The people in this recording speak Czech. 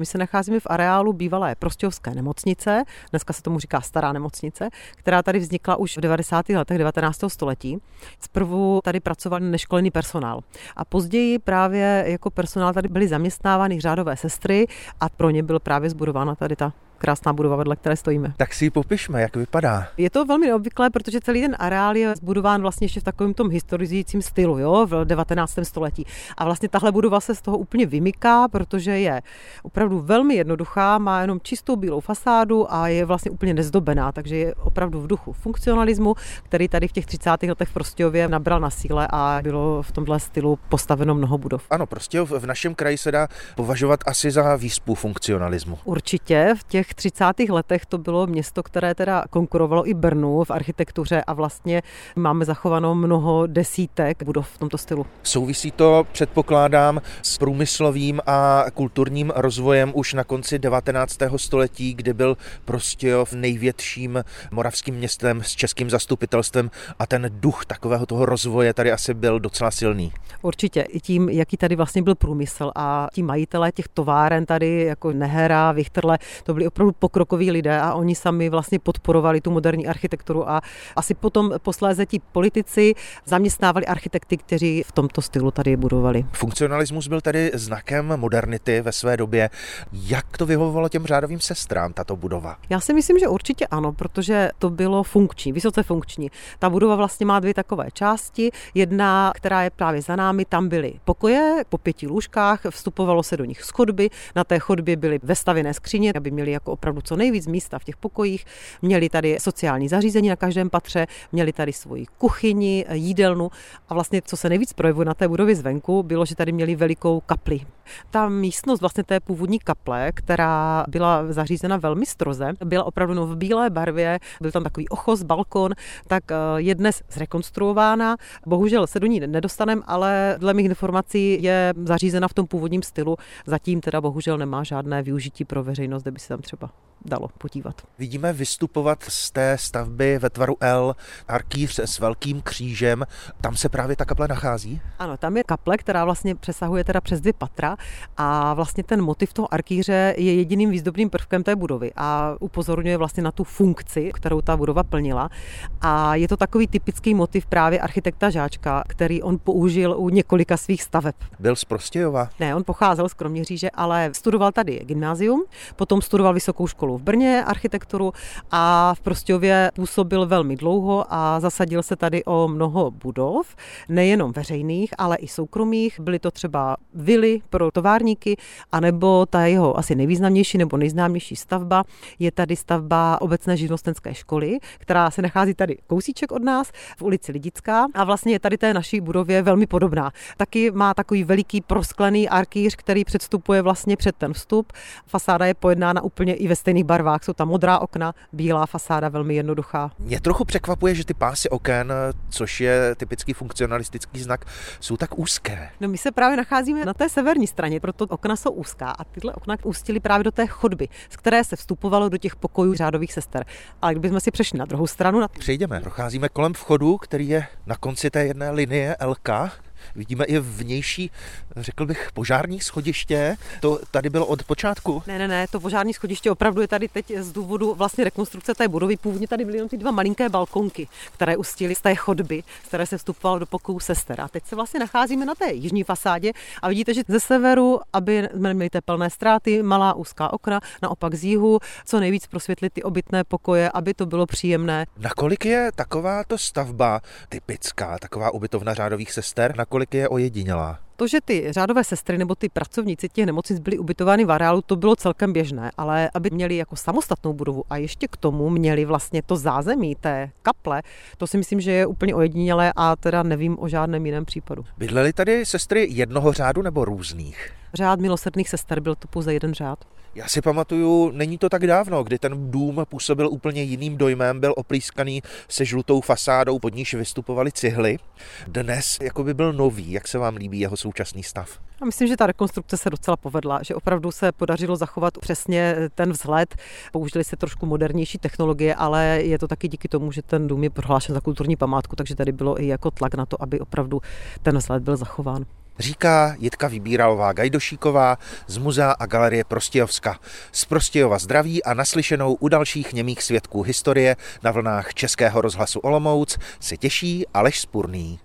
My se nacházíme v areálu bývalé prostějovské nemocnice, dneska se tomu říká stará nemocnice, která tady vznikla už v 90. letech 19. století. Zprvu tady pracoval neškolený personál a později právě jako personál tady byly zaměstnávány řádové sestry a pro ně byl právě zbudována tady ta krásná budova, vedle které stojíme. Tak si ji popišme, jak vypadá. Je to velmi neobvyklé, protože celý ten areál je zbudován vlastně ještě v takovém tom historizujícím stylu, jo, v 19. století. A vlastně tahle budova se z toho úplně vymyká, protože je opravdu velmi jednoduchá, má jenom čistou bílou fasádu a je vlastně úplně nezdobená, takže je opravdu v duchu funkcionalismu, který tady v těch 30. letech v Prostějově nabral na síle a bylo v tomhle stylu postaveno mnoho budov. Ano, prostě v našem kraji se dá považovat asi za výspu funkcionalismu. Určitě, v těch 30. letech to bylo město, které teda konkurovalo i Brnu v architektuře a vlastně máme zachováno mnoho desítek budov v tomto stylu. Souvisí to, předpokládám, s průmyslovým a kulturním rozvojem už na konci 19. století, kdy byl Prostějov největším moravským městem s českým zastupitelstvem a ten duch takového toho rozvoje tady asi byl docela silný. Určitě i tím, jaký tady vlastně byl průmysl a ti majitelé těch továren tady, jako Nehera, Vichterle, to byli opravdu pokrokoví lidé a oni sami vlastně podporovali tu moderní architekturu a asi potom posléze ti politici zaměstnávali architekty, kteří v tomto stylu tady budovali. Funkcionalismus byl tady znakem modernity ve své době. Jak to vyhovovalo těm řádovým sestrám, tato budova? Já si myslím, že určitě ano, protože to bylo funkční, vysoce funkční. Ta budova vlastně má dvě takové části. Jedna, která je právě za námi, tam byly pokoje po pěti lůžkách, vstupovalo se do nich z chodby, na té chodbě byly vestavěné skříně, aby měli jako opravdu co nejvíc místa v těch pokojích. Měli tady sociální zařízení na každém patře, měli tady svoji kuchyni, jídelnu a vlastně, co se nejvíc projevuje na té budově zvenku, bylo, že tady měli velikou kapli. Ta místnost vlastně té původní kaple, která byla zařízena velmi stroze, byla opravdu no v bílé barvě, byl tam takový ochos, balkon, tak eh, je dnes zrekonstruována. Bohužel se do ní nedostanem, ale dle mých informací je zařízena v tom původním stylu. Zatím teda bohužel nemá žádné využití pro veřejnost, kde by se tam třeba YouTuber. Dalo podívat. Vidíme vystupovat z té stavby ve tvaru L arkýř s velkým křížem. Tam se právě ta kaple nachází? Ano, tam je kaple, která vlastně přesahuje teda přes dvě patra a vlastně ten motiv toho arkýře je jediným výzdobným prvkem té budovy a upozorňuje vlastně na tu funkci, kterou ta budova plnila. A je to takový typický motiv právě architekta Žáčka, který on použil u několika svých staveb. Byl z Prostějova? Ne, on pocházel z Kroměříže, ale studoval tady gymnázium, potom studoval vysokou školu v Brně architekturu a v Prostějově působil velmi dlouho a zasadil se tady o mnoho budov, nejenom veřejných, ale i soukromých. Byly to třeba vily pro továrníky, anebo ta jeho asi nejvýznamnější nebo nejznámější stavba je tady stavba obecné živnostenské školy, která se nachází tady kousíček od nás v ulici Lidická a vlastně je tady té naší budově velmi podobná. Taky má takový veliký prosklený arkýř, který předstupuje vlastně před ten vstup. Fasáda je pojednána úplně i ve stejných barvách. Jsou tam modrá okna, bílá fasáda, velmi jednoduchá. Mě trochu překvapuje, že ty pásy oken, což je typický funkcionalistický znak, jsou tak úzké. No my se právě nacházíme na té severní straně, proto okna jsou úzká a tyhle okna ústily právě do té chodby, z které se vstupovalo do těch pokojů řádových sester. Ale kdybychom si přešli na druhou stranu, na... Přejdeme. Procházíme kolem vchodu, který je na konci té jedné linie LK, Vidíme i vnější, řekl bych, požární schodiště. To tady bylo od počátku? Ne, ne, ne, to požární schodiště opravdu je tady teď z důvodu vlastně rekonstrukce té budovy. Původně tady byly jenom ty dva malinké balkonky, které ustily z té chodby, z které se vstupovalo do pokoju sester. A teď se vlastně nacházíme na té jižní fasádě a vidíte, že ze severu, aby jsme neměli tepelné ztráty, malá úzká okna, naopak z jihu, co nejvíc prosvětlit ty obytné pokoje, aby to bylo příjemné. Nakolik je takováto stavba typická, taková ubytovna řádových sester? Nakolik je ojedinělá? To, že ty řádové sestry nebo ty pracovníci těch nemocnic byli ubytovány v areálu, to bylo celkem běžné, ale aby měli jako samostatnou budovu a ještě k tomu měli vlastně to zázemí té kaple, to si myslím, že je úplně ojedinělé a teda nevím o žádném jiném případu. Bydleli tady sestry jednoho řádu nebo různých? Řád milosrdných sester byl to pouze jeden řád. Já si pamatuju, není to tak dávno, kdy ten dům působil úplně jiným dojmem, byl oplískaný se žlutou fasádou, pod níž vystupovaly cihly. Dnes jako by byl nový. Jak se vám líbí jeho současný stav? A myslím, že ta rekonstrukce se docela povedla, že opravdu se podařilo zachovat přesně ten vzhled. Použili se trošku modernější technologie, ale je to taky díky tomu, že ten dům je prohlášen za kulturní památku, takže tady bylo i jako tlak na to, aby opravdu ten vzhled byl zachován. Říká Jitka Vybíralová Gajdošíková z Muzea a galerie Prostějovska. Z Prostějova zdraví a naslyšenou u dalších němých svědků historie na vlnách Českého rozhlasu Olomouc se těší Aleš Spurný.